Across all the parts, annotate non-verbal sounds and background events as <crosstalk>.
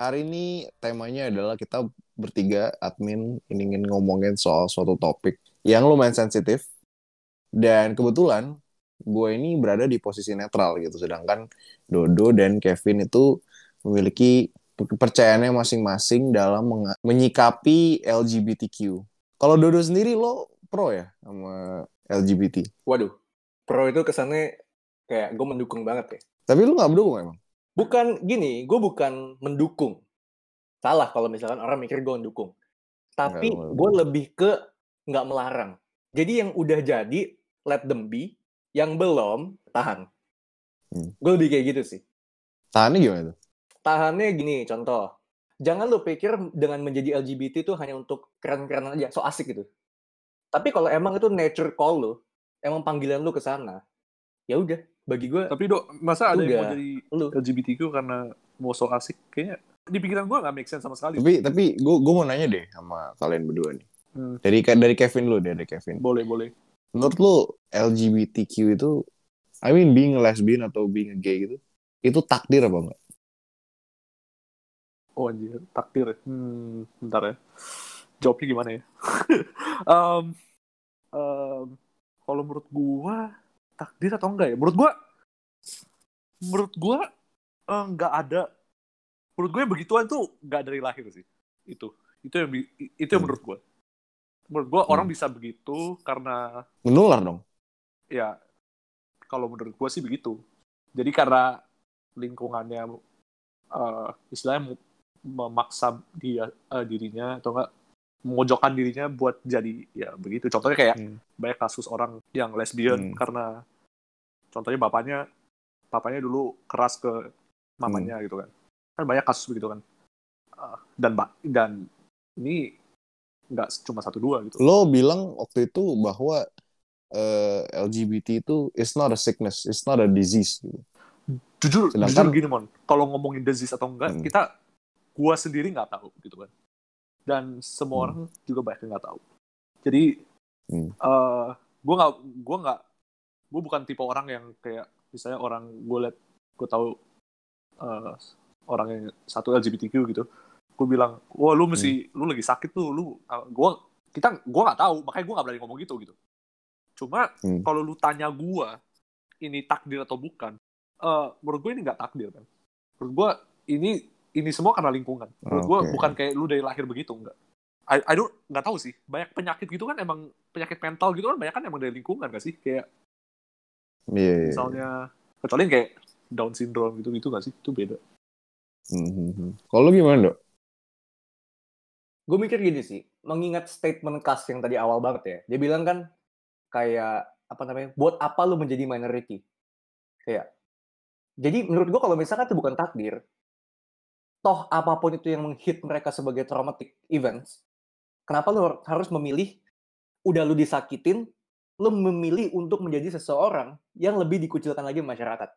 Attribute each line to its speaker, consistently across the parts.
Speaker 1: Hari ini temanya adalah kita bertiga admin ingin ngomongin soal suatu topik yang lumayan sensitif. Dan kebetulan gue ini berada di posisi netral gitu. Sedangkan Dodo dan Kevin itu memiliki kepercayaannya masing-masing dalam menyikapi LGBTQ. Kalau Dodo sendiri lo pro ya sama LGBT?
Speaker 2: Waduh, pro itu kesannya kayak gue mendukung banget ya.
Speaker 1: Tapi lu nggak mendukung emang?
Speaker 2: Bukan gini, gue bukan mendukung. Salah kalau misalkan orang mikir gue mendukung. Tapi gue lebih ke nggak melarang. Jadi yang udah jadi, let them be. Yang belum, tahan. Hmm. Gue lebih kayak gitu sih.
Speaker 1: Tahannya gimana tuh?
Speaker 2: Tahannya gini, contoh. Jangan lu pikir dengan menjadi LGBT itu hanya untuk keren-keren aja, so asik gitu. Tapi kalau emang itu nature call lu, emang panggilan lu ke sana, ya udah, bagi gue.
Speaker 3: Tapi dok, masa ada yang mau jadi lu. LGBTQ karena mau so asik? Kayaknya di pikiran gue gak make sense sama sekali.
Speaker 1: Tapi tapi gue gue mau nanya deh sama kalian berdua nih. Hmm. Dari dari Kevin lu deh, dari Kevin.
Speaker 3: Boleh boleh.
Speaker 1: Menurut lu LGBTQ itu, I mean being a lesbian atau being a gay gitu, itu takdir apa enggak?
Speaker 3: Oh anjir, takdir. Hmm, bentar ya. Jawabnya gimana ya? <laughs> um, um, kalau menurut gua takdir atau enggak ya? Menurut gua menurut gua enggak eh, ada menurut gue begituan tuh nggak dari lahir sih itu itu yang itu yang hmm. menurut gue menurut gue hmm. orang bisa begitu karena
Speaker 1: menular dong
Speaker 3: ya kalau menurut gue sih begitu jadi karena lingkungannya uh, istilahnya memaksa dia uh, dirinya atau enggak memojokkan dirinya buat jadi ya begitu contohnya kayak hmm. banyak kasus orang yang lesbian hmm. karena contohnya bapaknya bapaknya dulu keras ke mamanya hmm. gitu kan kan banyak kasus begitu kan uh, dan dan ini nggak cuma satu dua gitu
Speaker 1: lo bilang waktu itu bahwa uh, eh, LGBT itu it's not a sickness it's not a disease gitu
Speaker 3: jujur Sedangkan, jujur gini mon kalau ngomongin disease atau enggak hmm. kita gua sendiri nggak tahu gitu kan dan semua hmm. orang juga banyak yang nggak tahu jadi hmm. uh, gua nggak gua nggak gua bukan tipe orang yang kayak misalnya orang gue liat gue tahu uh, orang yang satu LGBTQ gitu gue bilang wah lu mesti hmm. lu lagi sakit tuh lu ah, gue kita gue nggak tahu makanya gue nggak berani ngomong gitu gitu cuma hmm. kalau lu tanya gue ini takdir atau bukan uh, menurut gue ini nggak takdir kan menurut gue ini ini semua karena lingkungan menurut okay. gue bukan kayak lu dari lahir begitu enggak I, I don't nggak tahu sih banyak penyakit gitu kan emang penyakit mental gitu kan banyak kan emang dari lingkungan gak sih kayak
Speaker 1: yeah, yeah. Iya.
Speaker 3: misalnya kecuali kayak Down syndrome gitu gitu gak sih itu beda
Speaker 1: Hmm. Kalau gimana, Dok?
Speaker 2: Gue mikir gini sih, mengingat statement Kas yang tadi awal banget ya. Dia bilang kan kayak apa namanya? Buat apa lu menjadi minority? Kayak jadi menurut gue kalau misalkan itu bukan takdir, toh apa pun itu yang menghit mereka sebagai traumatic events, kenapa lu harus memilih udah lu disakitin, lu memilih untuk menjadi seseorang yang lebih dikucilkan lagi masyarakat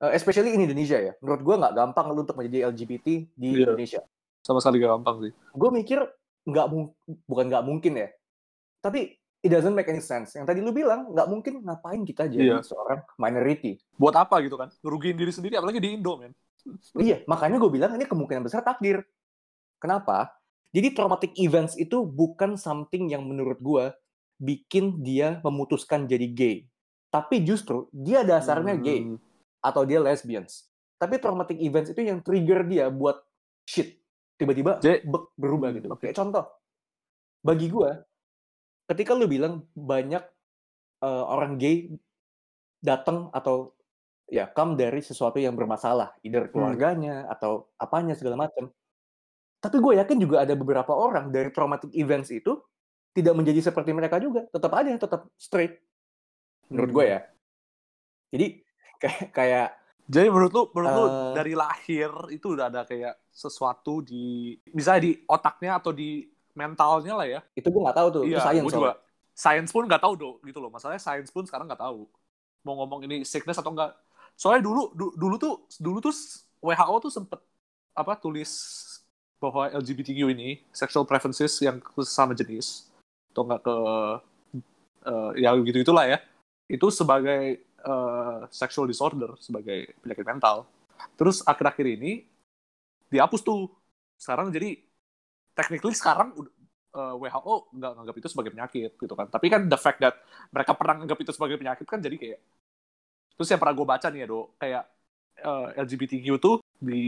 Speaker 2: uh, especially in Indonesia ya. Menurut gue nggak gampang lu untuk menjadi LGBT di yeah. Indonesia.
Speaker 3: Sama sekali gak gampang sih.
Speaker 2: Gue mikir nggak bukan nggak mungkin ya. Tapi it doesn't make any sense. Yang tadi lu bilang nggak mungkin ngapain kita jadi yeah. seorang minority.
Speaker 3: Buat apa gitu kan? Ngerugiin diri sendiri apalagi di Indo men.
Speaker 2: Iya, makanya gue bilang ini kemungkinan besar takdir. Kenapa? Jadi traumatic events itu bukan something yang menurut gue bikin dia memutuskan jadi gay. Tapi justru dia dasarnya hmm. gay atau dia lesbians. Tapi traumatic events itu yang trigger dia buat shit. Tiba-tiba berubah gitu. Oke, contoh. Bagi gue, ketika lu bilang banyak uh, orang gay datang atau ya come dari sesuatu yang bermasalah, either hmm. keluarganya hmm. atau apanya segala macam. Tapi gue yakin juga ada beberapa orang dari traumatic events itu tidak menjadi seperti mereka juga, tetap aja tetap straight. Menurut hmm. gue ya. Jadi <laughs> kayak kayak
Speaker 3: jadi menurut lu menurut uh, lu eh. dari lahir itu udah ada kayak sesuatu di misalnya di otaknya atau di mentalnya lah ya
Speaker 2: itu gue nggak tahu tuh
Speaker 3: iya, itu juga science pun nggak tahu do gitu loh masalahnya science pun sekarang nggak tahu mau ngomong ini sickness atau enggak soalnya dulu du, dulu tuh dulu tuh WHO tuh sempet apa tulis bahwa LGBTQ ini sexual preferences yang sama jenis atau enggak ke uh, ya gitu itulah ya itu sebagai uh, sexual disorder sebagai penyakit mental. Terus akhir-akhir ini dihapus tuh sekarang jadi technically sekarang uh, WHO nggak nganggap itu sebagai penyakit gitu kan tapi kan the fact that mereka pernah nganggap itu sebagai penyakit kan jadi kayak terus yang pernah gue baca nih ya do kayak uh, LGBTQ tuh di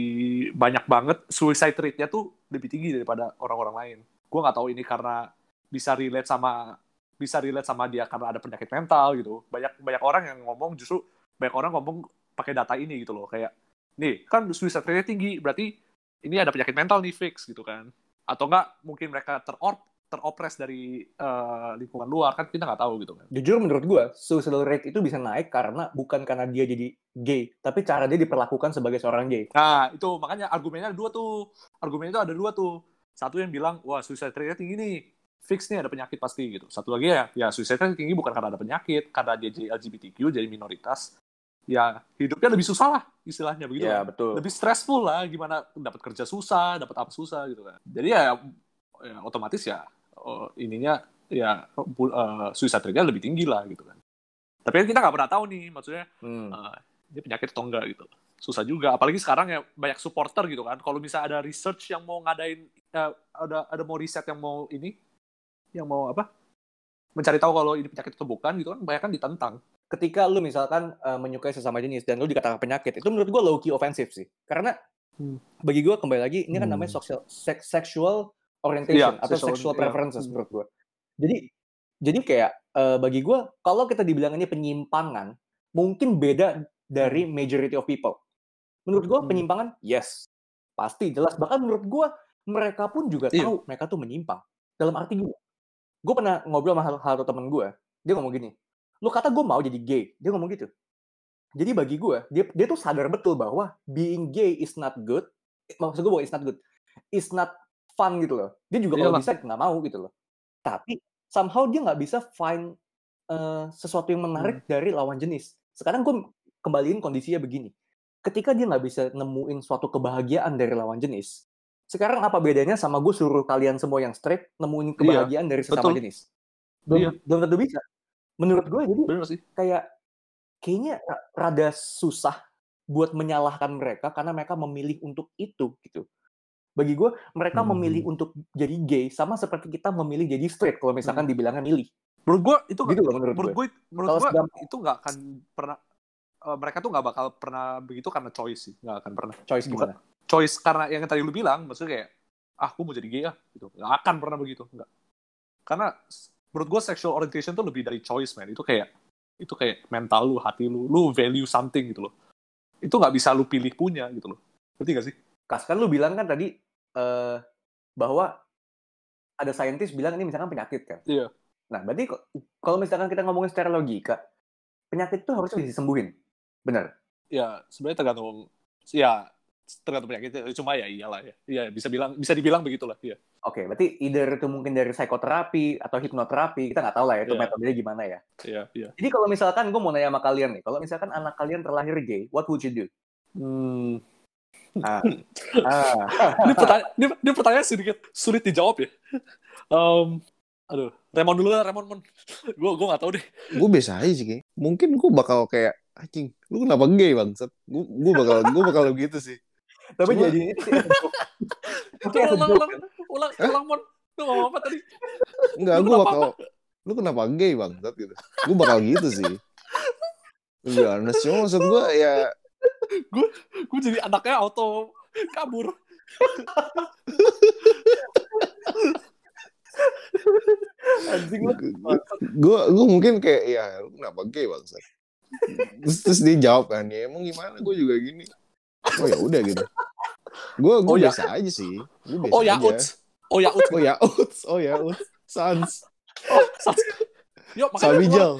Speaker 3: banyak banget suicide rate-nya tuh lebih tinggi daripada orang-orang lain. Gue nggak tahu ini karena bisa relate sama bisa relate sama dia karena ada penyakit mental gitu. Banyak banyak orang yang ngomong justru banyak orang ngomong pakai data ini gitu loh kayak nih kan suicide rate tinggi berarti ini ada penyakit mental nih fix gitu kan. Atau enggak mungkin mereka teror teropres dari uh, lingkungan luar kan kita nggak tahu gitu kan.
Speaker 2: Jujur menurut gue suicidal rate itu bisa naik karena bukan karena dia jadi gay, tapi cara dia diperlakukan sebagai seorang gay.
Speaker 3: Nah itu makanya argumennya ada dua tuh, argumennya itu ada dua tuh. Satu yang bilang wah suicide rate tinggi nih, fix nih ada penyakit pasti gitu. Satu lagi ya, ya suicide rate tinggi bukan karena ada penyakit, karena dia jadi LGBTQ jadi minoritas, ya hidupnya lebih susah lah istilahnya begitu.
Speaker 2: Ya, betul.
Speaker 3: Lebih stressful lah gimana dapat kerja susah, dapat apa susah gitu kan. Jadi ya, ya otomatis ya uh, ininya ya uh, suicide rate-nya lebih tinggi lah gitu kan. Tapi kan kita nggak pernah tahu nih maksudnya hmm. uh, dia penyakit atau enggak gitu. Susah juga apalagi sekarang ya banyak supporter gitu kan. Kalau misalnya ada research yang mau ngadain uh, ada ada mau riset yang mau ini yang mau apa? mencari tahu kalau ini penyakit atau bukan gitu kan banyak kan ditentang
Speaker 2: ketika lu misalkan uh, menyukai sesama jenis dan lu dikatakan penyakit itu menurut gue low key ofensif sih karena hmm. bagi gue kembali lagi ini kan hmm. namanya social sex, sexual orientation yeah, atau sexual, sexual preferences yeah. menurut gue jadi jadi kayak uh, bagi gue kalau kita dibilang ini penyimpangan mungkin beda dari hmm. majority of people menurut gue hmm. penyimpangan yes pasti jelas bahkan menurut gue mereka pun juga yeah. tahu mereka tuh menyimpang dalam arti gue gue pernah ngobrol sama satu temen gue dia ngomong gini lu kata gue mau jadi gay dia ngomong gitu jadi bagi gue dia dia tuh sadar betul bahwa being gay is not good maksud gue bahwa is not good is not fun gitu loh dia juga kalau bisa nggak mau gitu loh tapi somehow dia nggak bisa find uh, sesuatu yang menarik hmm. dari lawan jenis sekarang gue kembaliin kondisinya begini ketika dia nggak bisa nemuin suatu kebahagiaan dari lawan jenis sekarang apa bedanya sama gue suruh kalian semua yang straight nemuin iya, kebahagiaan iya, dari sesama betul. jenis belum iya. belum tentu bisa menurut gue jadi Bener sih. kayak kayaknya rada susah buat menyalahkan mereka karena mereka memilih untuk itu gitu bagi gue mereka hmm. memilih untuk jadi gay sama seperti kita memilih jadi straight kalau misalkan hmm. dibilangnya milih.
Speaker 3: Menurut gue itu gitu loh menurut, menurut gue, menurut gue itu nggak akan pernah uh, mereka tuh nggak bakal pernah begitu karena choice sih nggak akan pernah.
Speaker 2: Choice gimana?
Speaker 3: choice karena yang tadi lu bilang maksudnya kayak ah aku mau jadi gay ya gitu. Nggak akan pernah begitu nggak. Karena menurut gue sexual orientation tuh lebih dari choice man. Itu kayak itu kayak mental lu hati lu lu value something gitu loh. Itu nggak bisa lu pilih punya gitu loh. Ngerti gak sih
Speaker 2: kas kan lu bilang kan tadi uh, bahwa ada saintis bilang ini misalkan penyakit kan?
Speaker 3: Iya.
Speaker 2: Nah berarti kalau misalkan kita ngomongin secara logika penyakit itu harusnya disembuhin. Benar?
Speaker 3: Ya sebenarnya tergantung ya tergantung penyakitnya cuma ya iyalah ya. Iya bisa bilang bisa dibilang begitulah ya
Speaker 2: oke okay, berarti either itu mungkin dari psikoterapi atau hipnoterapi kita nggak tahu lah ya itu yeah. metodenya gimana ya.
Speaker 3: Iya yeah, iya. Yeah.
Speaker 2: jadi kalau misalkan gue mau nanya sama kalian nih kalau misalkan anak kalian terlahir gay what would you do?
Speaker 3: Hmm. Ah. <laughs> ah. ini, pertanyaan, ini, ini pertanyaan sedikit sulit dijawab ya um, aduh Remon dulu lah Remon gue gue gak tau deh
Speaker 1: gue biasa aja sih kayak mungkin gue bakal kayak anjing lu kenapa gay bang gue gue bakal gue bakal <laughs> gitu sih
Speaker 2: tapi Cuma... jadi <laughs>
Speaker 3: Oke, ulang, ulang, ulang, ulang, Mon. Lu ngomong apa tadi?
Speaker 1: Enggak, gue bakal, lu kenapa gay bang? Gitu. Gue bakal gitu sih. Enggak, cuma maksud gue ya...
Speaker 3: gue gue jadi anaknya auto kabur.
Speaker 1: Anjing lu. Gue gue mungkin kayak ya lu kenapa gay bang? Terus, terus dia jawab kan ya emang gimana gue juga gini. Oh ya udah gitu. Gue gue oh, ya. biasa ya. aja sih. Gua biasa
Speaker 3: oh ya Uts. Oh ya Uts.
Speaker 1: Oh ya Uts. Oh ya Uts. Sans.
Speaker 3: Oh, sans. Yuk makanya
Speaker 1: Sabijal.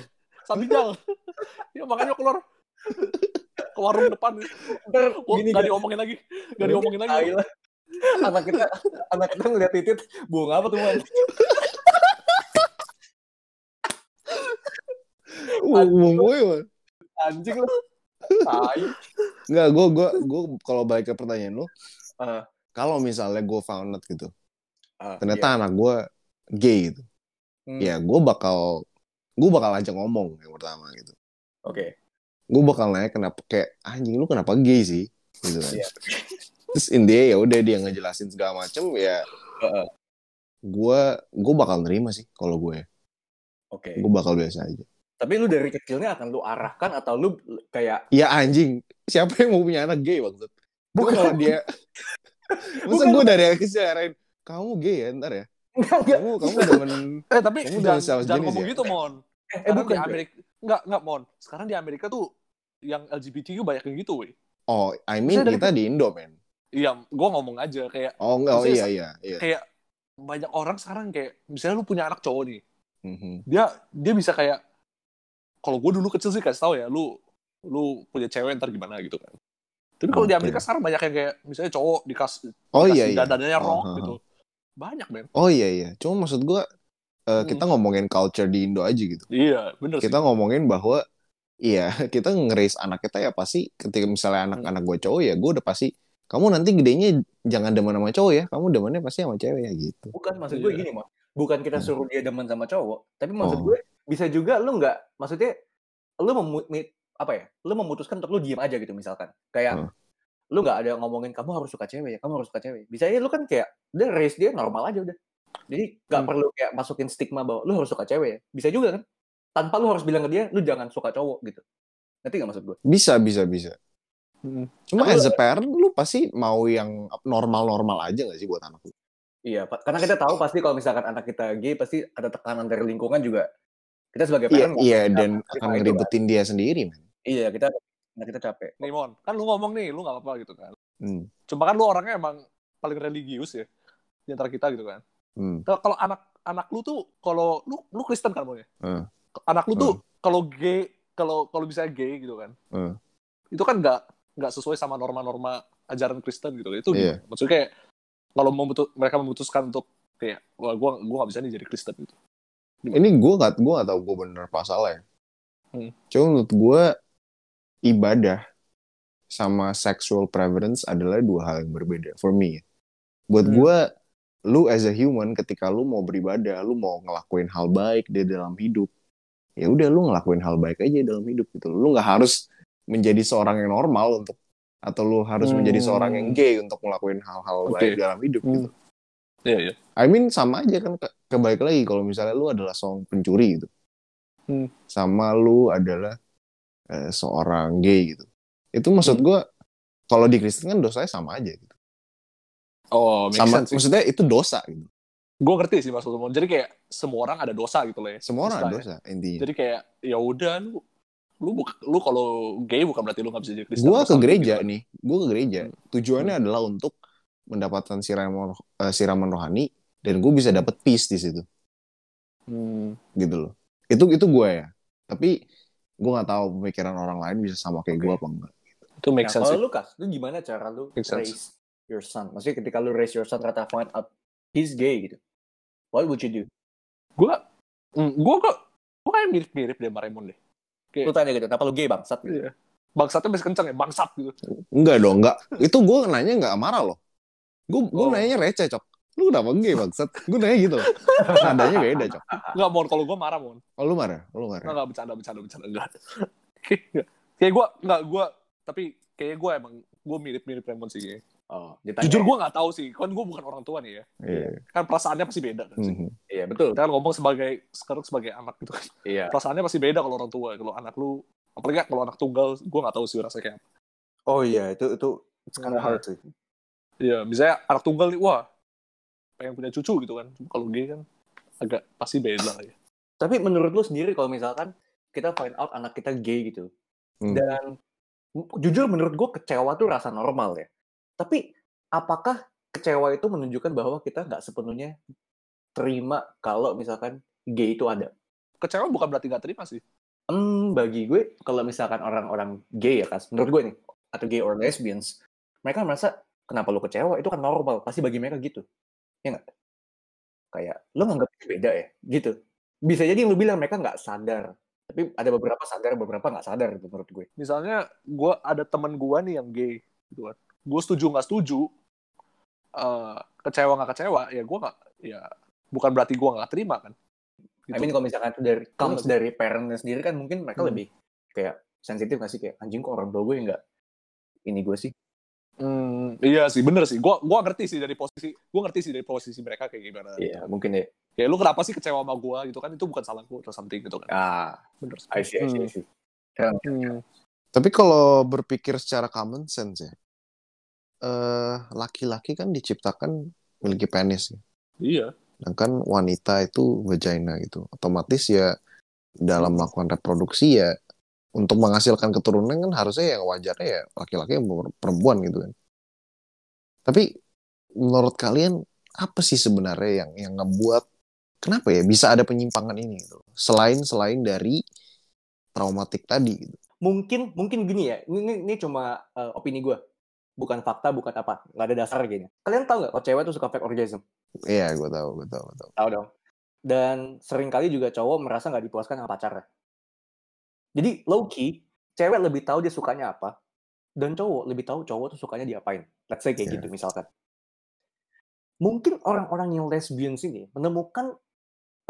Speaker 3: Sabijal. Yuk makanya keluar ke warung depan. Ntar oh, gini gak diomongin lagi. Gak diomongin lagi. Ayolah.
Speaker 2: Anak kita anak kita ngeliat titit buang apa tuh man?
Speaker 1: Buang gue
Speaker 2: Anjing lu.
Speaker 1: Enggak, gue gue gue kalau balik ke pertanyaan lu, uh, kalau misalnya gue found out gitu, uh, ternyata yeah. anak gue gay gitu, hmm. ya gue bakal gue bakal aja ngomong yang pertama gitu.
Speaker 2: Oke. Okay.
Speaker 1: Gue bakal nanya kenapa kayak anjing lu kenapa gay sih, gitu kan. Yeah. terus intinya ya udah dia ngejelasin segala macem ya uh, gue gue bakal nerima sih kalau gue
Speaker 2: oke. Okay.
Speaker 1: gue bakal biasa aja.
Speaker 2: Tapi lu dari kecilnya akan lu arahkan atau lu kayak
Speaker 1: ya anjing. Siapa yang mau punya anak gay maksud? Bukan. kalau dia <laughs> masa gue dari kecil arahin kamu gay ya ntar ya. Kamu kamu demen
Speaker 3: eh tapi kamu jangan, jangan jenis ngomong ya? gitu mon. Eh, eh bukan. di Amerika enggak enggak mon. Sekarang di Amerika tuh yang LGBTQ banyak yang gitu weh
Speaker 1: oh I mean kita di Indo men
Speaker 3: iya gue ngomong aja kayak
Speaker 1: oh enggak oh iya iya, iya.
Speaker 3: kayak banyak orang sekarang kayak misalnya lu punya anak cowok nih mm-hmm. dia dia bisa kayak kalau gue dulu kecil sih kasih tau ya lu lu punya cewek ntar gimana gitu kan tapi kalau okay. di Amerika sekarang banyak yang kayak misalnya cowok dikasih
Speaker 1: oh iya iya
Speaker 3: dadanya rock uh, -huh. gitu banyak men
Speaker 1: oh iya iya cuma maksud gue uh, hmm. kita ngomongin culture di Indo aja gitu
Speaker 3: iya bener
Speaker 1: kita
Speaker 3: sih.
Speaker 1: ngomongin bahwa iya <laughs> kita ngeris anak kita ya pasti ketika misalnya anak-anak hmm. gue cowok ya gue udah pasti kamu nanti gedenya jangan demen sama cowok ya kamu demennya pasti sama cewek ya gitu
Speaker 2: bukan maksud gue iya. gini mah bukan kita hmm. suruh dia demen sama cowok tapi maksud oh. gue bisa juga lu nggak maksudnya lu memu apa ya lu memutuskan untuk lu diem aja gitu misalkan kayak hmm. lu nggak ada ngomongin kamu harus suka cewek ya kamu harus suka cewek bisa aja lu kan kayak udah race dia normal aja udah jadi nggak hmm. perlu kayak masukin stigma bahwa lu harus suka cewek ya bisa juga kan tanpa lu harus bilang ke dia lu jangan suka cowok gitu nanti nggak maksud gue
Speaker 1: bisa bisa bisa hmm. cuma as a parent lu pasti mau yang normal normal aja gak sih buat anak lu
Speaker 2: Iya, karena kita tahu pasti kalau misalkan anak kita gay pasti ada tekanan dari lingkungan juga kita sebagai
Speaker 1: iya, parent iya, iya dan akan ngeribetin dia sendiri man.
Speaker 2: iya kita nah kita capek
Speaker 3: nih mon kan lu ngomong nih lu nggak apa-apa gitu kan hmm. cuma kan lu orangnya emang paling religius ya di antara kita gitu kan hmm. kalau anak anak lu tuh kalau lu lu Kristen kan mon ya hmm. Anak lu tuh hmm. kalau gay kalau kalau bisa gay gitu kan hmm. itu kan nggak nggak sesuai sama norma-norma ajaran Kristen gitu itu yeah. maksudnya kayak kalau memutus, mereka memutuskan untuk kayak wah gue gue nggak bisa nih jadi Kristen gitu
Speaker 1: ini gue gak gue gak tau gue bener pasalnya hmm. cuma menurut gue ibadah sama sexual preference adalah dua hal yang berbeda for me buat hmm. gue lu as a human ketika lu mau beribadah lu mau ngelakuin hal baik di dalam hidup ya udah lu ngelakuin hal baik aja dalam hidup gitu lu nggak harus menjadi seorang yang normal untuk atau lu harus hmm. menjadi seorang yang gay untuk ngelakuin hal-hal okay. baik dalam hidup hmm. gitu
Speaker 3: Iya, iya.
Speaker 1: I mean sama aja kan ke kebalik lagi kalau misalnya lu adalah seorang pencuri gitu. Hmm. Sama lu adalah eh, seorang gay gitu. Itu maksud hmm. gue kalau di Kristen kan dosanya sama aja gitu.
Speaker 3: Oh,
Speaker 1: sama sense, maksudnya itu dosa gitu.
Speaker 3: Gue ngerti sih maksudmu. Jadi kayak semua orang ada dosa gitu loh ya.
Speaker 1: Semua orang ada dosa intinya.
Speaker 3: Jadi kayak ya udah lu lu lu kalau gay bukan berarti lu gak bisa jadi Kristen.
Speaker 1: Gue ke gereja gitu. nih. Gue ke gereja. Hmm. Tujuannya hmm. adalah untuk mendapatkan siraman uh, siraman rohani dan gue bisa dapet peace di situ hmm. gitu loh itu itu gue ya tapi gue nggak tahu pemikiran orang lain bisa sama kayak okay. gue apa enggak
Speaker 2: itu make nah, sense kalau lu kas lu gimana cara lu make raise sense. your son maksudnya ketika lu raise your son ternyata find out he's gay gitu what would you do
Speaker 3: gue mm, gue kok gue kayak mirip-mirip deh sama Raymond deh
Speaker 2: kayak, lu tanya gitu kenapa lu gay bangsat gitu
Speaker 3: iya. bangsatnya masih kenceng ya bangsat gitu
Speaker 1: enggak dong enggak itu gue nanya enggak marah loh Gue gue oh. nanya receh, Cok. Lu kenapa gay maksud? Gue nanya gitu loh. Nadanya beda, Cok.
Speaker 3: Enggak, Mon. Kalau gue marah, Mon.
Speaker 1: Oh, lu marah? Oh, lu marah?
Speaker 3: Enggak, bercanda, bercanda, bercanda. Enggak. <laughs> kayak gue, enggak, gue, tapi kayak gue emang, gue mirip-mirip Raymond sih. Oh, ditanya. Jujur gue gak tahu sih, kan gue bukan orang tua nih ya.
Speaker 1: Iya.
Speaker 3: Kan perasaannya pasti beda kan sih.
Speaker 2: Mm -hmm. Iya, betul.
Speaker 3: Kita kan ngomong sebagai, sekarang sebagai anak gitu kan.
Speaker 2: Iya.
Speaker 3: Perasaannya pasti beda kalau orang tua. Kalau anak lu, apalagi kalau anak tunggal, gue gak tahu sih rasanya kayak apa.
Speaker 2: Oh iya, itu, itu, of hard sih.
Speaker 3: Iya, misalnya anak tunggal nih, wah, pengen punya cucu gitu kan. Kalau gay kan agak pasti beda lah ya.
Speaker 2: Tapi menurut lu sendiri kalau misalkan kita find out anak kita gay gitu, hmm. dan jujur menurut gue kecewa tuh rasa normal ya. Tapi apakah kecewa itu menunjukkan bahwa kita nggak sepenuhnya terima kalau misalkan gay itu ada?
Speaker 3: Kecewa bukan berarti nggak terima sih.
Speaker 2: Hmm, bagi gue kalau misalkan orang-orang gay ya kas, menurut gue nih atau gay or lesbians, mereka merasa kenapa lu kecewa? Itu kan normal. Pasti bagi mereka gitu. Ya nggak? Kayak lu nganggap beda ya? Gitu. Bisa jadi lu bilang mereka nggak sadar tapi ada beberapa sadar beberapa nggak sadar gitu menurut gue.
Speaker 3: Misalnya gue ada teman gue nih yang gay gitu kan gue setuju nggak setuju uh, kecewa nggak kecewa ya gue nggak ya bukan berarti gue nggak terima kan
Speaker 2: gitu. I mean kalau misalkan itu dari comes dari parentnya sendiri kan mungkin mereka hmm. lebih kayak sensitif nggak sih kayak anjing kok orang tua gue nggak ini gue sih
Speaker 3: Hmm, iya sih, bener sih. Gua gua ngerti sih dari posisi, gua ngerti sih dari posisi mereka kayak gimana.
Speaker 2: Iya, mungkin ya.
Speaker 3: Kayak lu kenapa sih kecewa sama gua gitu kan? Itu bukan salah gua atau something gitu kan.
Speaker 2: Ah,
Speaker 3: Bener sih.
Speaker 2: I see, I see, I
Speaker 3: Hmm.
Speaker 2: see.
Speaker 3: Hmm.
Speaker 1: Tapi kalau berpikir secara common sense ya, eh laki-laki kan diciptakan memiliki penis. ya.
Speaker 3: Iya.
Speaker 1: Sedangkan wanita itu vagina gitu. Otomatis ya dalam melakukan reproduksi ya untuk menghasilkan keturunan kan harusnya yang wajarnya ya laki-laki yang perempuan gitu kan. Tapi menurut kalian apa sih sebenarnya yang yang ngebuat kenapa ya bisa ada penyimpangan ini gitu? Selain selain dari traumatik tadi gitu.
Speaker 2: Mungkin mungkin gini ya. Ini ini, cuma eh, opini gue. Bukan fakta, bukan apa. Nggak ada dasar gini. Kalian tahu nggak kalau cewek tuh suka fake orgasm?
Speaker 1: Iya, gue tahu, gue tahu, gue tahu.
Speaker 2: Tahu dong. Dan sering kali juga cowok merasa nggak dipuaskan sama pacarnya. Jadi low key, cewek lebih tahu dia sukanya apa, dan cowok lebih tahu cowok tuh sukanya diapain. Let's say kayak
Speaker 1: Iya.
Speaker 2: gitu misalkan. Mungkin orang-orang yang lesbians ini menemukan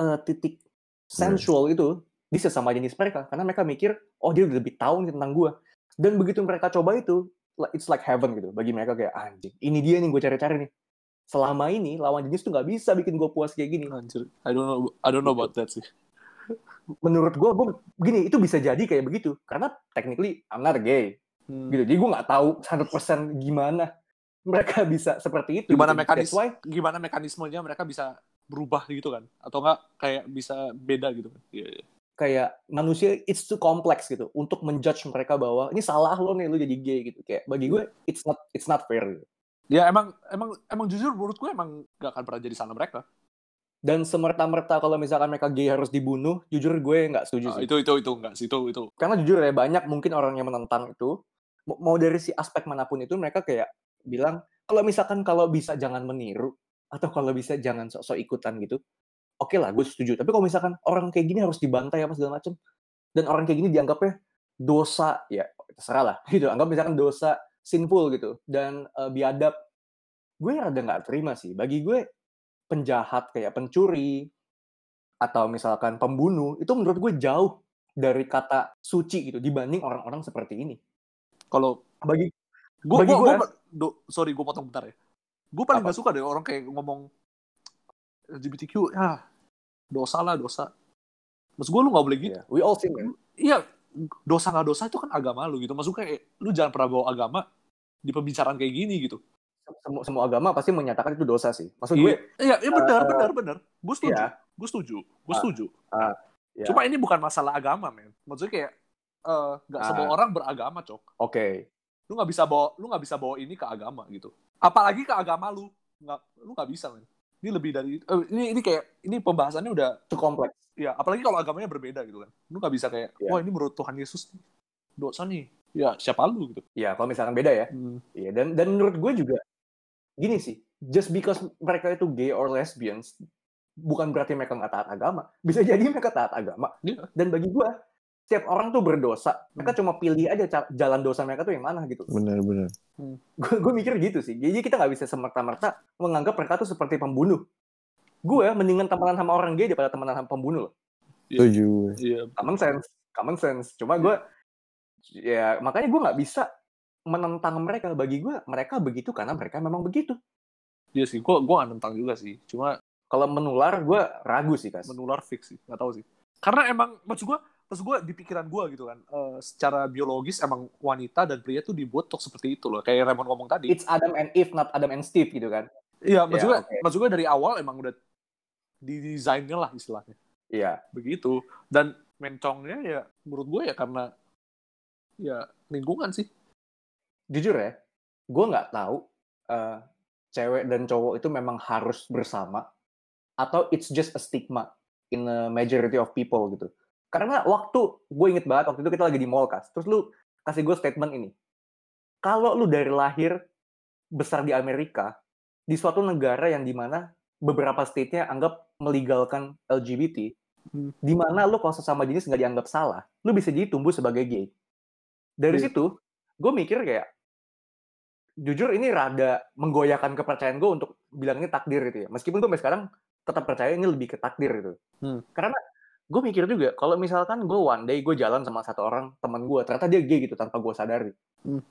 Speaker 2: eh, titik sensual itu di sesama jenis mereka karena mereka mikir oh dia udah lebih tahu nih tentang gue dan begitu mereka coba itu it's like heaven gitu bagi mereka kayak anjing ini dia nih gue cari-cari nih selama ini lawan jenis tuh nggak bisa bikin gue puas kayak gini
Speaker 3: Anjir. I don't know I don't know about that sih.
Speaker 2: menurut gue gue gini itu bisa jadi kayak begitu karena technically I'm not gay
Speaker 3: Hmm.
Speaker 2: gitu jadi gue nggak tahu 100% gimana mereka <laughs> bisa seperti itu
Speaker 3: Gimana
Speaker 2: gitu.
Speaker 3: mekanis
Speaker 2: That's why
Speaker 3: gimana mekanismenya mereka bisa berubah gitu kan? Atau enggak kayak bisa beda gitu kan? Iya, iya.
Speaker 2: Kayak manusia it's too complex gitu untuk menjudge mereka bahwa ini salah lo nih lo jadi gay gitu kayak bagi gue it's not it's not fair gitu.
Speaker 3: Ya emang emang emang jujur menurut gue emang gak akan pernah jadi salah mereka.
Speaker 2: dan semerta-merta kalau misalkan mereka gay harus dibunuh jujur gue nggak setuju
Speaker 3: Ah,
Speaker 2: sih
Speaker 3: itu itu itu enggak sih itu itu.
Speaker 2: karena jujur ya banyak mungkin orang yang menentang itu mau mau dari si aspek mana pun itu mereka kayak bilang kalau misalkan kalau bisa jangan meniru atau kalau bisa jangan sok-sok ikutan gitu oke lah gue setuju. Tapi kalau misalkan orang kayak gini harus dibantai apa segala macam dan orang kayak gini dianggapnya dosa ya terserah lah <laughs> gitu. Anggap misalkan dosa sinful gitu dan eh, biadab. Gue rada nggak terima sih. Bagi gue penjahat kayak pencuri atau misalkan pembunuh itu menurut gue jauh dari kata suci gitu dibanding orang-orang seperti ini.
Speaker 3: Kalau
Speaker 2: bagi
Speaker 3: gue
Speaker 2: Bagi
Speaker 3: gue do- sorry gue potong bentar ya. Gue paling
Speaker 2: Apa?
Speaker 3: gak suka deh orang kayak ngomong LGBTQ ya dosa lah dosa. Maksud gue lu gak boleh gitu.
Speaker 2: ya, we all sin man.
Speaker 3: Iya dosa nggak dosa itu kan agama lu gitu. Maksud kayak lu jangan pernah bawa agama di pembicaraan kayak gini gitu.
Speaker 2: semua, semua agama pasti menyatakan itu dosa sih maksud gue
Speaker 3: Iya, iya benar
Speaker 2: Eh,
Speaker 3: benar benar. Gue setuju.
Speaker 2: ya
Speaker 3: Gue setuju. Gue
Speaker 2: Ah,
Speaker 3: setuju.
Speaker 2: ya.
Speaker 3: Cuma ini bukan masalah agama, men. Maksudnya kayak eh, nggak
Speaker 2: Ah.
Speaker 3: semua orang beragama, cok.
Speaker 2: oke
Speaker 3: Lu nggak bisa bawa, lu nggak bisa bawa ini ke agama gitu. Apalagi ke agama lu, nggak, lu nggak bisa, men. Ini lebih dari, eh, ini ini kayak ini pembahasannya udah,
Speaker 2: itu kompleks
Speaker 3: ya. Apalagi kalau agamanya berbeda gitu kan. Lu nggak bisa kayak,
Speaker 2: Iya.
Speaker 3: wah ini menurut Tuhan Yesus nih, dosa nih. Ya siapa lu gitu.
Speaker 2: ya kalau misalkan beda ya
Speaker 3: Hmm.
Speaker 2: Iya dan dan menurut gue juga gini sih just because mereka itu gay or lesbians bukan berarti mereka nggak taat agama bisa jadi mereka taat agama
Speaker 3: Iya.
Speaker 2: dan bagi gue setiap orang tuh berdosa. Mereka cuma pilih aja jalan dosa mereka tuh yang mana gitu.
Speaker 1: Bener-bener.
Speaker 2: gue gue mikir gitu sih. Jadi kita nggak bisa semerta-merta menganggap mereka tuh seperti pembunuh. Gue mendingan temenan sama orang gay daripada temenan sama pembunuh loh.
Speaker 1: Setuju.
Speaker 3: Iya.
Speaker 2: common sense common sense. Cuma gue ya makanya gue nggak bisa menentang mereka. Bagi gue mereka begitu karena mereka memang begitu.
Speaker 3: Iya sih, gua gua nggak nentang juga sih. Cuma
Speaker 2: kalau menular gue ragu sih kas.
Speaker 3: Menular fix sih, nggak tahu sih. Karena emang maksud gua, maksud gua di pikiran gua gitu kan, eh, secara biologis emang wanita dan pria tuh dibuat untuk seperti itu loh. Kayak Raymond ngomong tadi.
Speaker 2: it's Adam and Eve not Adam and Steve gitu kan
Speaker 3: Iya, maksud
Speaker 2: Ya,
Speaker 3: gua,
Speaker 2: oke.
Speaker 3: maksud dari awal emang udah didesainnya lah istilahnya.
Speaker 2: iya
Speaker 3: Begitu. Dan mencongnya ya menurut gua ya karena ya lingkungan sih.
Speaker 2: jujur ya gue nggak tahu eh, cewek dan cowok itu memang harus bersama atau it's just a stigma in a majority of people gitu karena waktu gue inget banget waktu itu kita lagi di mall kas terus lu kasih gue statement ini kalau lu dari lahir besar di Amerika di suatu negara yang di mana beberapa state-nya anggap melegalkan LGBT
Speaker 3: Hmm.
Speaker 2: di mana lu kalau sesama jenis nggak dianggap salah lu bisa jadi tumbuh sebagai gay dari
Speaker 3: Iya.
Speaker 2: situ gue mikir kayak jujur ini rada menggoyahkan kepercayaan gue untuk bilang ini takdir gitu ya meskipun gue sekarang tetap percaya ini lebih ke takdir gitu
Speaker 3: Hmm.
Speaker 2: karena gue mikir juga kalau misalkan gue one day gue jalan sama satu orang teman gue ternyata dia gay gitu tanpa gue sadari.
Speaker 3: Hmm.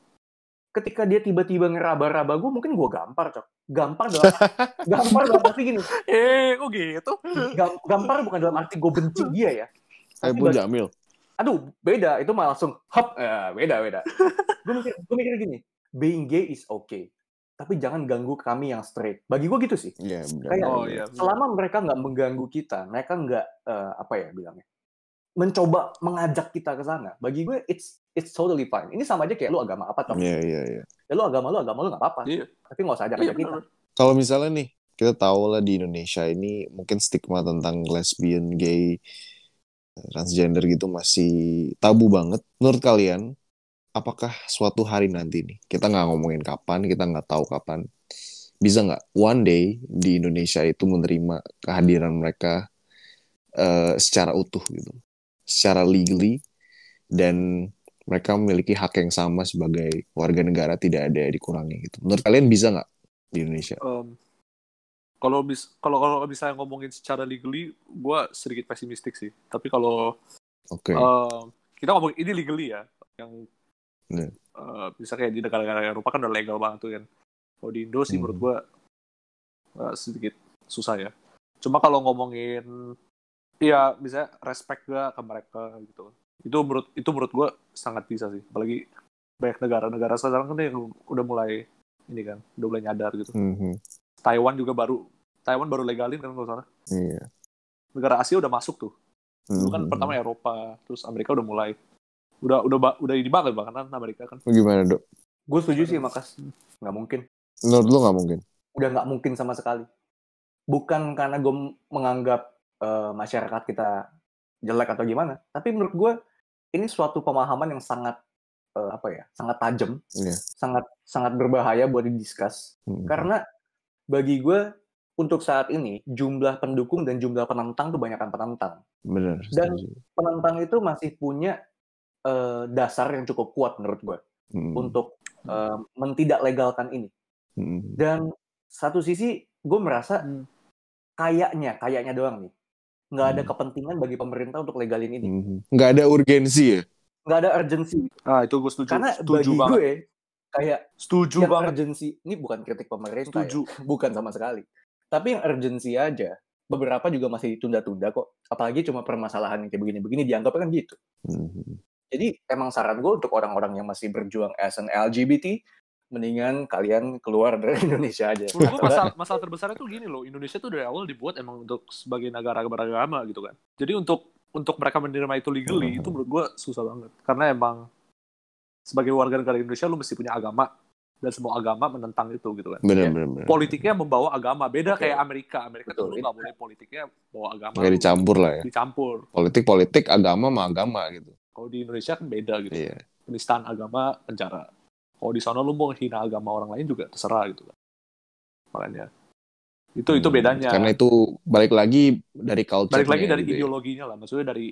Speaker 2: ketika dia tiba-tiba ngeraba-raba gue mungkin gue gampar cok. Gampar dalam <laughs> gampar dalam arti gini.
Speaker 3: Eh kok gitu?
Speaker 2: Gampar bukan dalam arti gue benci dia ya.
Speaker 1: Saya pun Jamil.
Speaker 2: Aduh beda. Itu malah langsung hop. Ya, beda beda. Gue mikir gue mikir gini being gay is okay tapi jangan ganggu kami yang straight. Bagi gue gitu sih.
Speaker 1: Yeah,
Speaker 2: kayak oh, iya, selama mereka nggak mengganggu kita mereka nggak uh, apa ya bilangnya mencoba mengajak kita ke sana bagi gue it's it's totally fine. Ini sama aja kayak lu agama apa
Speaker 1: toh? Iya iya iya.
Speaker 2: Ya lu agama lu agama lu nggak apa-apa. Yeah. tapi nggak usah ajak ajak yeah, kita
Speaker 1: kalau misalnya nih kita tahu lah di Indonesia ini mungkin stigma tentang lesbian gay transgender gitu masih tabu banget. Menurut kalian apakah suatu hari nanti nih kita nggak ngomongin kapan kita nggak tahu kapan bisa nggak one day di Indonesia itu menerima kehadiran mereka uh, secara utuh gitu secara legally dan mereka memiliki hak yang sama sebagai warga negara tidak ada dikurangi gitu. Menurut kalian bisa nggak di Indonesia? Um,
Speaker 3: kalau bis kalau kalau bisa ngomongin secara legally, gue sedikit pesimistik sih. Tapi kalau
Speaker 1: okay.
Speaker 3: uh, kita ngomong ini legally ya, yang yeah. uh, bisa kayak di negara-negara Eropa kan udah legal banget tuh kan. Kalau di Indo sih hmm. menurut gue uh, sedikit susah ya. Cuma kalau ngomongin Iya, bisa respect gak ke mereka gitu. Itu menurut itu menurut gue sangat bisa sih. Apalagi banyak negara-negara sekarang kan yang udah mulai ini kan, udah mulai nyadar gitu.
Speaker 1: Mm -hmm.
Speaker 3: Taiwan juga baru Taiwan baru legalin kan kalau salah.
Speaker 1: Iya.
Speaker 3: Negara Asia udah masuk tuh. Dulu kan mm -hmm. pertama Eropa, terus Amerika udah mulai udah udah udah ini banget bahkan Amerika kan.
Speaker 1: Gimana dok?
Speaker 2: Gue setuju sih makas nggak mungkin.
Speaker 1: Menurut lu nggak mungkin?
Speaker 2: Udah nggak mungkin sama sekali. Bukan karena gue menganggap uh, masyarakat kita jelek atau gimana. Tapi menurut gue ini suatu pemahaman yang sangat uh, apa ya, sangat tajam,
Speaker 1: yeah.
Speaker 2: sangat sangat berbahaya buat didiskus. Hmm. Karena bagi gue untuk saat ini jumlah pendukung dan jumlah penentang tuh banyakkan penentang.
Speaker 1: Benar.
Speaker 2: Dan penentang itu masih punya uh, dasar yang cukup kuat menurut gue hmm. untuk uh, mentidak legalkan ini.
Speaker 1: Hmm.
Speaker 2: Dan satu sisi gue merasa hmm. kayaknya, kayaknya doang nih nggak ada hmm. kepentingan bagi pemerintah untuk legalin ini.
Speaker 1: Hmm. Nggak ada urgensi ya?
Speaker 2: Nggak ada urgensi.
Speaker 3: Ah itu gue setuju.
Speaker 2: Karena
Speaker 3: setuju
Speaker 2: bagi
Speaker 3: banget.
Speaker 2: gue kayak
Speaker 3: setuju
Speaker 2: yang
Speaker 3: banget.
Speaker 2: urgensi ini bukan kritik pemerintah,
Speaker 3: setuju.
Speaker 2: Ya. <laughs> bukan sama sekali. Tapi yang urgensi aja. Beberapa juga masih ditunda-tunda kok. Apalagi cuma permasalahan yang kayak begini-begini dianggap kan gitu.
Speaker 1: Hmm.
Speaker 2: Jadi emang saran gue untuk orang-orang yang masih berjuang as an LGBT mendingan kalian keluar dari <laughs> Indonesia aja.
Speaker 3: Menurut gue masalah, masalah terbesarnya tuh gini loh, Indonesia tuh dari awal dibuat emang untuk sebagai negara beragama gitu kan. Jadi untuk untuk mereka menerima itu legally itu menurut gue susah banget. Karena emang sebagai warga negara Indonesia lu mesti punya agama dan semua agama menentang itu gitu kan.
Speaker 1: Benar, ya, benar, benar.
Speaker 3: Politiknya membawa agama beda okay. kayak Amerika. Amerika Betul, tuh lu nggak boleh politiknya bawa agama.
Speaker 1: Kayak dicampur lah ya.
Speaker 3: Dicampur.
Speaker 1: Politik politik agama sama agama gitu.
Speaker 3: Kalau di Indonesia kan beda gitu.
Speaker 1: Iya.
Speaker 3: Penistaan agama penjara. Kalau di sana lu mau hina agama orang lain juga terserah gitu kan. Makanya. Itu hmm, itu bedanya.
Speaker 1: karena itu balik lagi dari culture
Speaker 3: balik lagi dari gitu ya. ideologinya lah. Maksudnya dari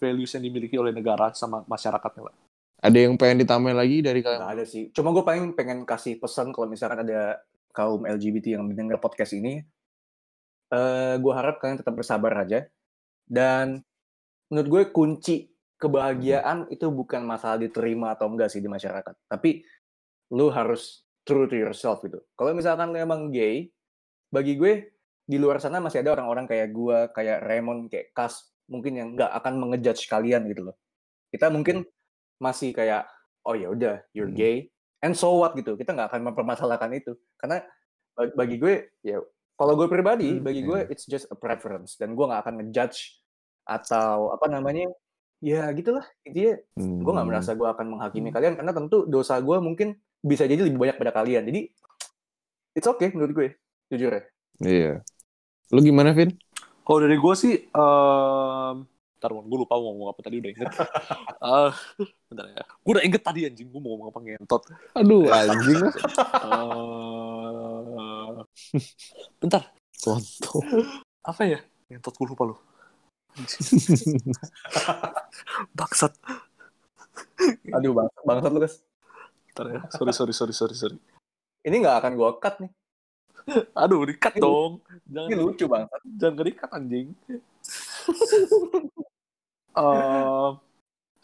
Speaker 3: values yang dimiliki oleh negara sama masyarakatnya lah.
Speaker 1: Ada yang pengen ditambahin lagi dari kalian?
Speaker 2: Nggak ada sih. Cuma gue pengen pengen kasih pesan kalau misalkan ada kaum LGBT yang mendengar podcast ini uh, eh, gue harap kalian tetap bersabar aja. Dan menurut gue kunci kebahagiaan itu bukan masalah diterima atau enggak sih di masyarakat. Tapi lu harus true to yourself gitu. Kalau misalkan lu emang gay, bagi gue di luar sana masih ada orang-orang kayak gue, kayak Raymond, kayak Kas, mungkin yang nggak akan mengejudge kalian gitu loh. Kita mungkin masih kayak, oh ya udah, you're hmm. gay, and so what gitu. Kita nggak akan mempermasalahkan itu. Karena bagi gue, ya kalau gue pribadi, hmm, bagi gue it's just a preference, dan gue nggak akan ngejudge atau apa namanya Ya gitulah, intinya hmm. gue nggak merasa gue akan menghakimi hmm. kalian karena tentu dosa gue mungkin bisa jadi lebih banyak pada kalian. Jadi it's okay menurut gue, jujur ya.
Speaker 1: Iya. Lu gimana, Vin?
Speaker 3: Kalau dari gue sih, um, ntar gue lupa mau ngomong apa tadi udah inget. uh, <laughs> bentar ya. Gue udah inget tadi anjing, gue mau ngomong apa ngentot.
Speaker 1: Aduh anjing.
Speaker 3: uh, <laughs> bentar.
Speaker 1: Kontol.
Speaker 3: Apa ya? Ngentot gue lupa loh. Bangsat
Speaker 2: aduh bang bangsat lu guys
Speaker 3: Bentar ya sorry sorry sorry sorry sorry
Speaker 2: ini nggak akan gua cut nih
Speaker 3: aduh di cut dong
Speaker 2: jangan ini lucu bangsat
Speaker 3: jangan di cut anjing uh, <laughs>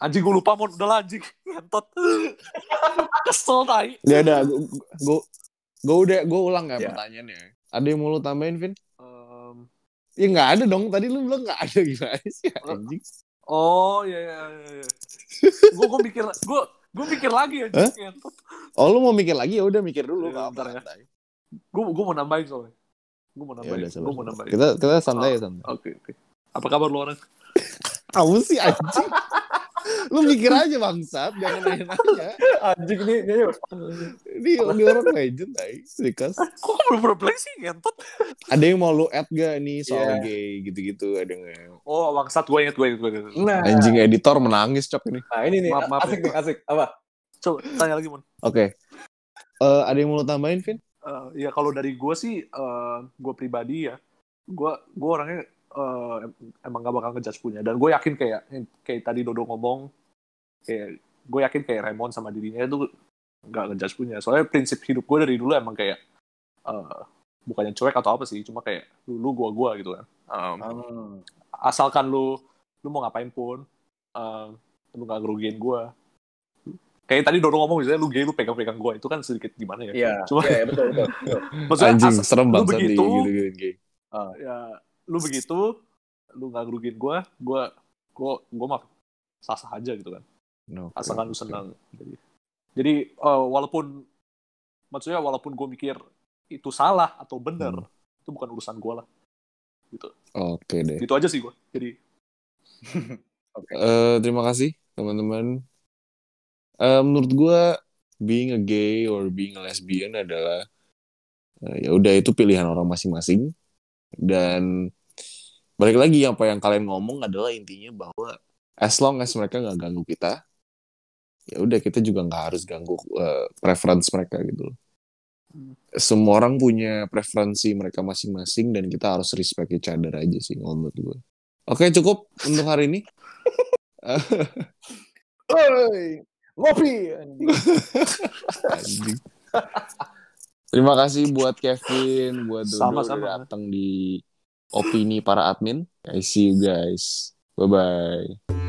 Speaker 3: Anjing gue lupa mau udah anjing ngentot. Kesel tai.
Speaker 1: Ya udah, gue gue udah gue ulang ya,
Speaker 2: Ya.
Speaker 1: pertanyaannya. Ada yang mau lu tambahin, Vin? Ya nggak ada dong. Tadi lu bilang nggak ada <laughs> gimana sih anjing?
Speaker 3: oh iya iya iya. iya. gue gue mikir gue gue mikir lagi anjing ngentot.
Speaker 1: Oh lu mau mikir lagi ya udah mikir dulu
Speaker 3: Ya,
Speaker 1: nggak
Speaker 3: bentar ya. Gue gue mau nambahin soalnya. Gue mau
Speaker 1: Ya
Speaker 3: nambahin. gue mau nambahin.
Speaker 1: Kita kita santai
Speaker 3: Oh.
Speaker 1: ya santai.
Speaker 3: Oke oke. Apa kabar lu orang? <laughs>
Speaker 1: Kamu sih anjing. <laughs> lu mikir aja bangsat, jangan nanya-nanya.
Speaker 2: Anjing ini ini
Speaker 1: Ini, ini orang legend ay, Rikas.
Speaker 3: Kok belum play sih ngentot?
Speaker 1: Ada yang mau lu add gak nih soal
Speaker 2: Iya.
Speaker 1: gay gitu-gitu ada nggak?
Speaker 3: Oh bangsat gue inget gue inget gue inget.
Speaker 2: Nah,
Speaker 1: Anjing editor menangis cok ini.
Speaker 2: nah ini nih
Speaker 3: Maaf, maaf
Speaker 2: asik
Speaker 3: ya.
Speaker 2: nih, asik. Apa?
Speaker 3: Coba tanya lagi mon.
Speaker 1: Oke. Eh, ada yang mau lu tambahin, Vin?
Speaker 3: Eh, ya kalau dari gue sih, eh, gue pribadi ya, gue gue orangnya eh, em- emang gak bakal ngejudge punya. Dan gue yakin kayak kayak tadi Dodo ngomong, kayak gue yakin kayak Raymond sama dirinya itu nggak ngejudge punya. Soalnya prinsip hidup gue dari dulu emang kayak eh, bukannya cuek atau apa sih, cuma kayak lu lu gue gue gitu kan. Em,
Speaker 2: Hmm.
Speaker 3: asalkan lu lu mau ngapain pun, em, lu gak ngerugiin gue. Kayak tadi Dodo ngomong misalnya lu gay lu pegang-pegang gue itu kan sedikit gimana ya.
Speaker 2: Iya,
Speaker 3: Cuma
Speaker 2: iya, betul, betul. betul. <laughs>
Speaker 3: maksudnya
Speaker 1: Anjing
Speaker 3: as-
Speaker 1: serem
Speaker 3: lu
Speaker 1: banget di
Speaker 3: begitu,
Speaker 1: gitu gay.
Speaker 3: ya lu begitu lu nggak ngerugiin gue gue gue gue mah sah sah aja gitu kan.
Speaker 1: No,
Speaker 3: asalkan lu senang. Jadi jadi eh, walaupun maksudnya walaupun gue mikir itu salah atau benar
Speaker 1: Hmm.
Speaker 3: itu bukan urusan gue lah.
Speaker 1: Oke deh.
Speaker 3: gitu aja sih gue jadi <laughs>
Speaker 1: Eh, terima kasih teman-teman. Eh, menurut gua being a gay or being a lesbian adalah eh, ya udah itu pilihan orang masing-masing dan balik lagi apa yang kalian ngomong adalah intinya bahwa as long as mereka nggak ganggu kita ya udah kita juga nggak harus ganggu eh, preference mereka gitu loh. Semua orang punya preferensi mereka masing-masing dan kita harus respect each other aja sih kalau menurut gue. Oke cukup untuk hari ini. <laughs>
Speaker 2: Oi, ngopi. anjing. <laughs> <laughs>
Speaker 1: Terima kasih buat Kevin, buat Dodo
Speaker 3: Sama-sama.
Speaker 1: datang di opini para admin. I see you guys. Bye bye.